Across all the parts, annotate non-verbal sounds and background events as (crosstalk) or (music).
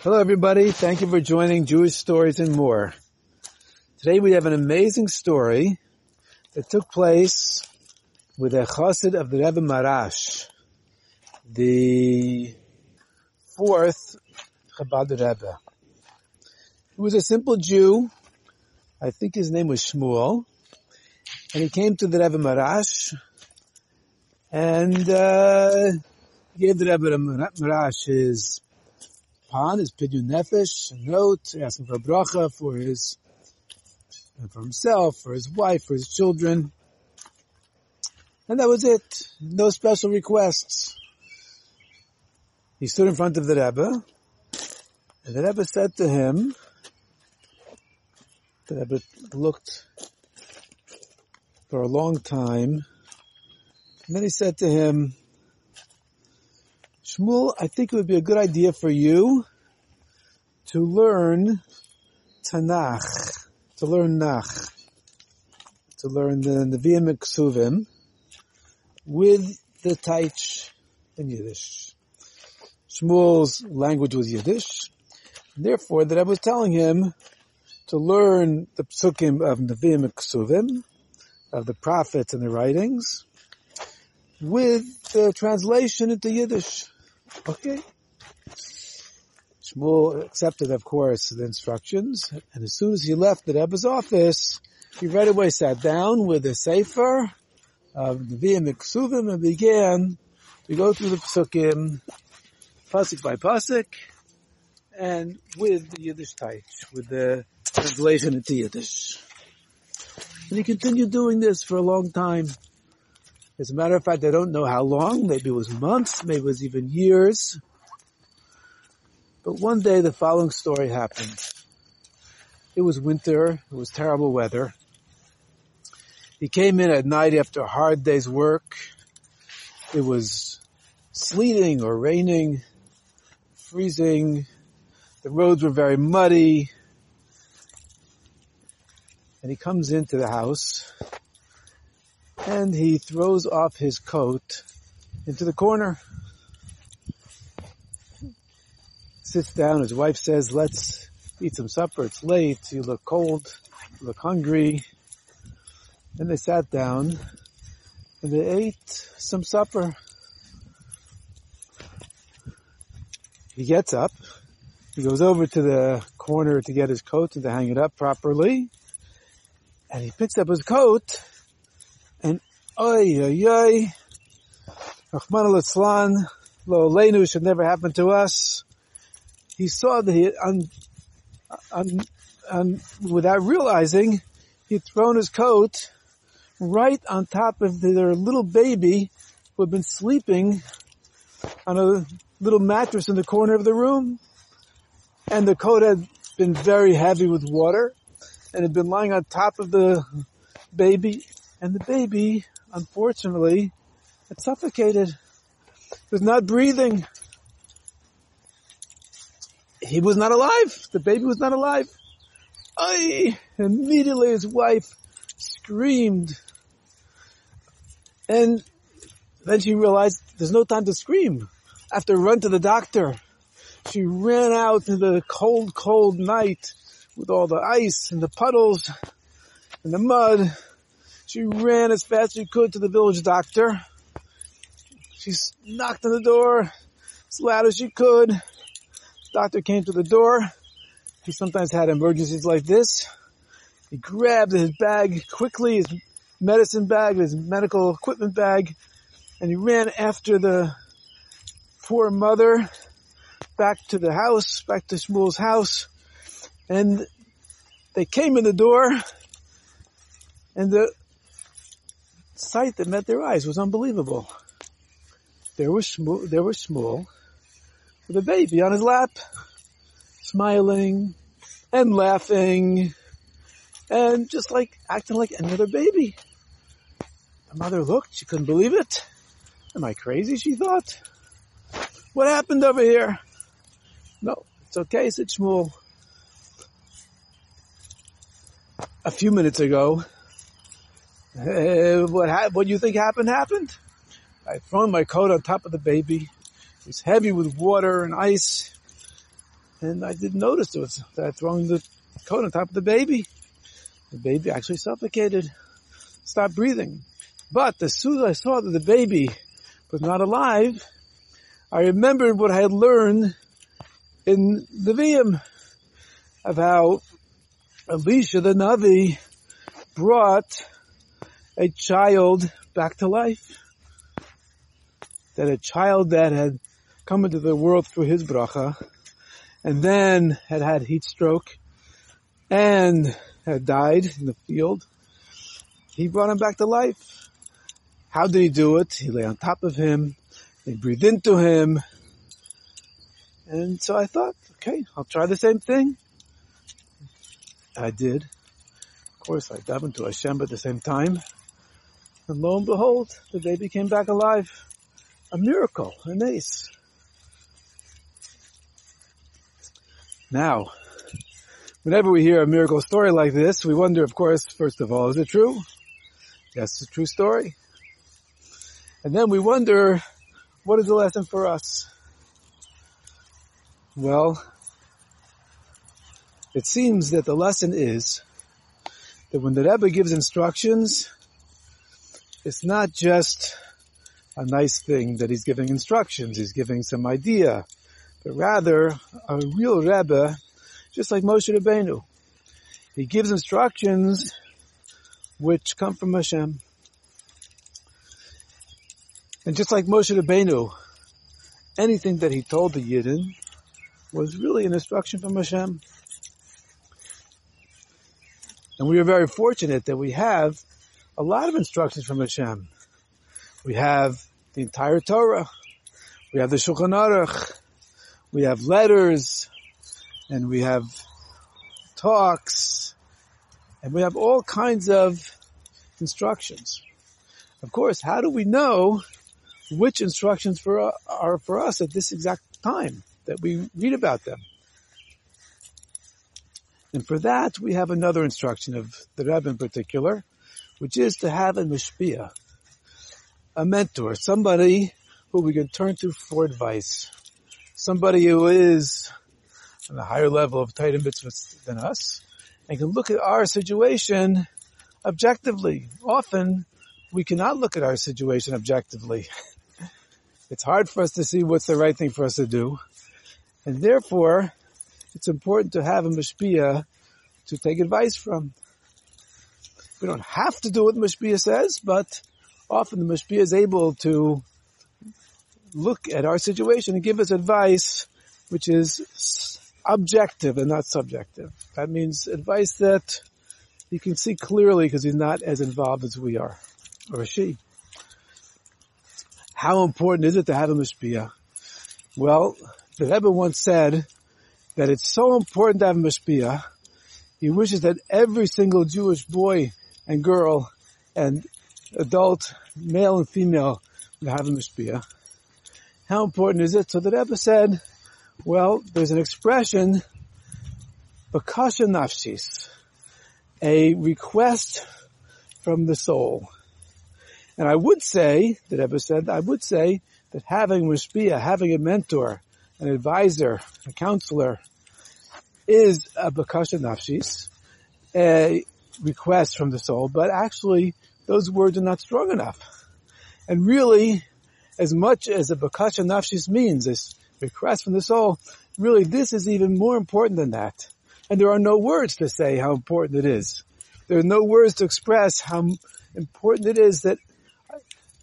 Hello everybody, thank you for joining Jewish Stories and More. Today we have an amazing story that took place with a chassid of the Rebbe Maharash, the fourth Chabad Rebbe. He was a simple Jew, I think his name was Shmuel, and he came to the Rebbe Maharash and uh, gave the Rebbe Maharash his pan, his pidyon nefesh, a note asking for a bracha for his, for himself, for his wife, for his children. And that was it. No special requests. He stood in front of the Rebbe, and the Rebbe said to him, the Rebbe looked for a long time, and then he said to him, Shmuel, I think it would be a good idea for you to learn Tanakh, to learn Nach, to learn the Nevi'im Ksuvim with the Taich in Yiddish. Shmuel's language was Yiddish. Therefore, that I was telling him to learn the psukim of Nevi'im Ksuvim, of the prophets and the writings, with the translation into Yiddish. Okay. Shmuel accepted, of course, the instructions, and as soon as he left the Rebbe's office, he right away sat down with a sefer um, of Nevi'im Ksuvim and began to go through the psukim, pasuk by pasuk, and with the Yiddish taich, with the translation into Yiddish. And he continued doing this for a long time. As a matter of fact, I don't know how long, maybe it was months, maybe it was even years. But one day the following story happened. It was winter, it was terrible weather. He came in at night after a hard day's work. It was sleeting or raining, freezing. The roads were very muddy. And he comes into the house and he throws off his coat into the corner. Sits down, his wife says, let's eat some supper, it's late, you look cold, you look hungry. And they sat down and they ate some supper. He gets up, he goes over to the corner to get his coat and to hang it up properly. And he picks up his coat oy oy oy, Rahman al lo leinu should never happen to us. He saw that he, without realizing, he had thrown his coat right on top of their little baby who had been sleeping on a little mattress in the corner of the room. And the coat had been very heavy with water and had been lying on top of the baby and the baby, unfortunately, had suffocated. Was not breathing. He was not alive. The baby was not alive. I immediately his wife screamed. And then she realized there's no time to scream. I have to run to the doctor. She ran out in the cold, cold night with all the ice and the puddles and the mud she ran as fast as she could to the village doctor. She knocked on the door as loud as she could. The doctor came to the door. He sometimes had emergencies like this. He grabbed his bag quickly, his medicine bag, his medical equipment bag, and he ran after the poor mother back to the house, back to Shmuel's house. And they came in the door and the sight that met their eyes was unbelievable. There was Shmuel, there was Shmuel with a baby on his lap, smiling and laughing and just like acting like another baby. The mother looked, she couldn't believe it. Am I crazy? She thought. What happened over here? No, it's okay, said Shmuel. A few minutes ago, uh, what ha- what you think happened happened. I thrown my coat on top of the baby. It was heavy with water and ice. and I didn't notice it was that I throwing the coat on top of the baby. The baby actually suffocated, stopped breathing. But as soon as I saw that the baby was not alive, I remembered what I had learned in the Nevi'im of how Elisha the Navi brought a child back to life. That a child that had come into the world through his bracha and then had had heat stroke and had died in the field, he brought him back to life. How did he do it? He lay on top of him. They breathed into him. And so I thought, okay, I'll try the same thing. I did. Of course, I davened to Hashem at the same time. And lo and behold, the baby came back alive. A miracle, a nes. Now, whenever we hear a miracle story like this, we wonder, of course, first of all, is it true? Yes, it's a true story. And then we wonder, what is the lesson for us? Well, it seems that the lesson is that when the Rebbe gives instructions, it's not just a nice thing that he's giving instructions, he's giving some idea, but rather a real Rebbe, just like Moshe Rabbeinu. He gives instructions which come from Hashem. And just like Moshe Rabbeinu, anything that he told the Yidden was really an instruction from Hashem. And we are very fortunate that we have a lot of instructions from Hashem. We have the entire Torah. We have the Shulchan Aruch. We have letters. And we have talks. And we have all kinds of instructions. Of course, how do we know which instructions for, are for us at this exact time that we read about them? And for that, we have another instruction of the Rebbe in particular, which is to have a mashpia, a mentor, somebody who we can turn to for advice, somebody who is on a higher level of Torah mitzvahs than us, and can look at our situation objectively. Often, we cannot look at our situation objectively. (laughs) it's hard for us to see what's the right thing for us to do, and therefore, it's important to have a mashpia to take advice from. We don't have to do what the mashpia says, but often the mashpia is able to look at our situation and give us advice which is objective and not subjective. That means advice that he can see clearly because he's not as involved as we are, or she. How important is it to have a mashpia? Well, the Rebbe once said that it's so important to have a mashpia. He wishes that every single Jewish boy and girl and adult, male and female, would have a mashpia. How important is it? So the Rebbe said, well, there's an expression, bakasha nafshis, a request from the soul. And I would say, the Rebbe said, I would say that having mashpia, having a mentor, an advisor, a counselor, is a bakasha nafshis, a request from the soul, but actually those words are not strong enough. And really, as much as a bakasha nafshis means, this request from the soul, really this is even more important than that. And there are no words to say how important it is. There are no words to express how important it is that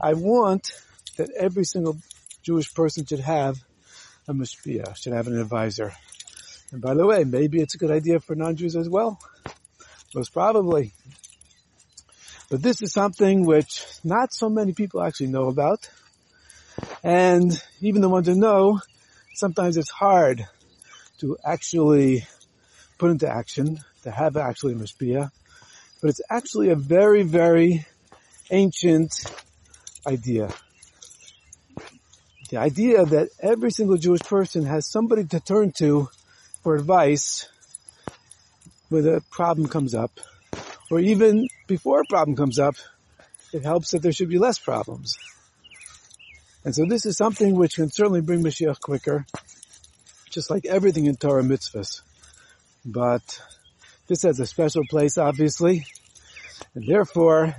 I want that every single Jewish person should have a mashpia, should have an advisor. And by the way, maybe it's a good idea for non-Jews as well. Most probably. But this is something which not so many people actually know about. And even the ones who know, sometimes it's hard to actually put into action, to have actually a mashpia. But it's actually a very, very ancient idea the idea that every single Jewish person has somebody to turn to for advice when a problem comes up, or even before a problem comes up, it helps that there should be less problems. And so this is something which can certainly bring Mashiach quicker. just like everything in Torah mitzvahs. But this has a special place, obviously, and therefore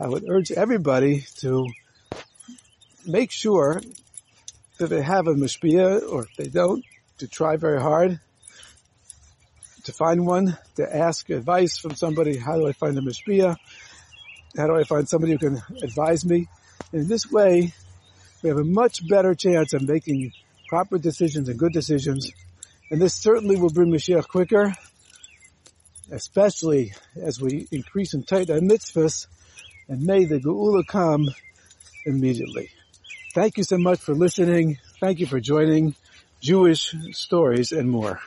I would urge everybody to make sure that they have a mashpia, or if they don't, to try very hard to find one, to ask advice from somebody. How do I find a mashpia? How do I find somebody who can advise me? And in this way, we have a much better chance of making proper decisions and good decisions. And this certainly will bring Mashiach quicker, especially as we increase and tighten our mitzvahs, and may the Geula come immediately. Thank you so much for listening. Thank you for joining Jewish Stories and more.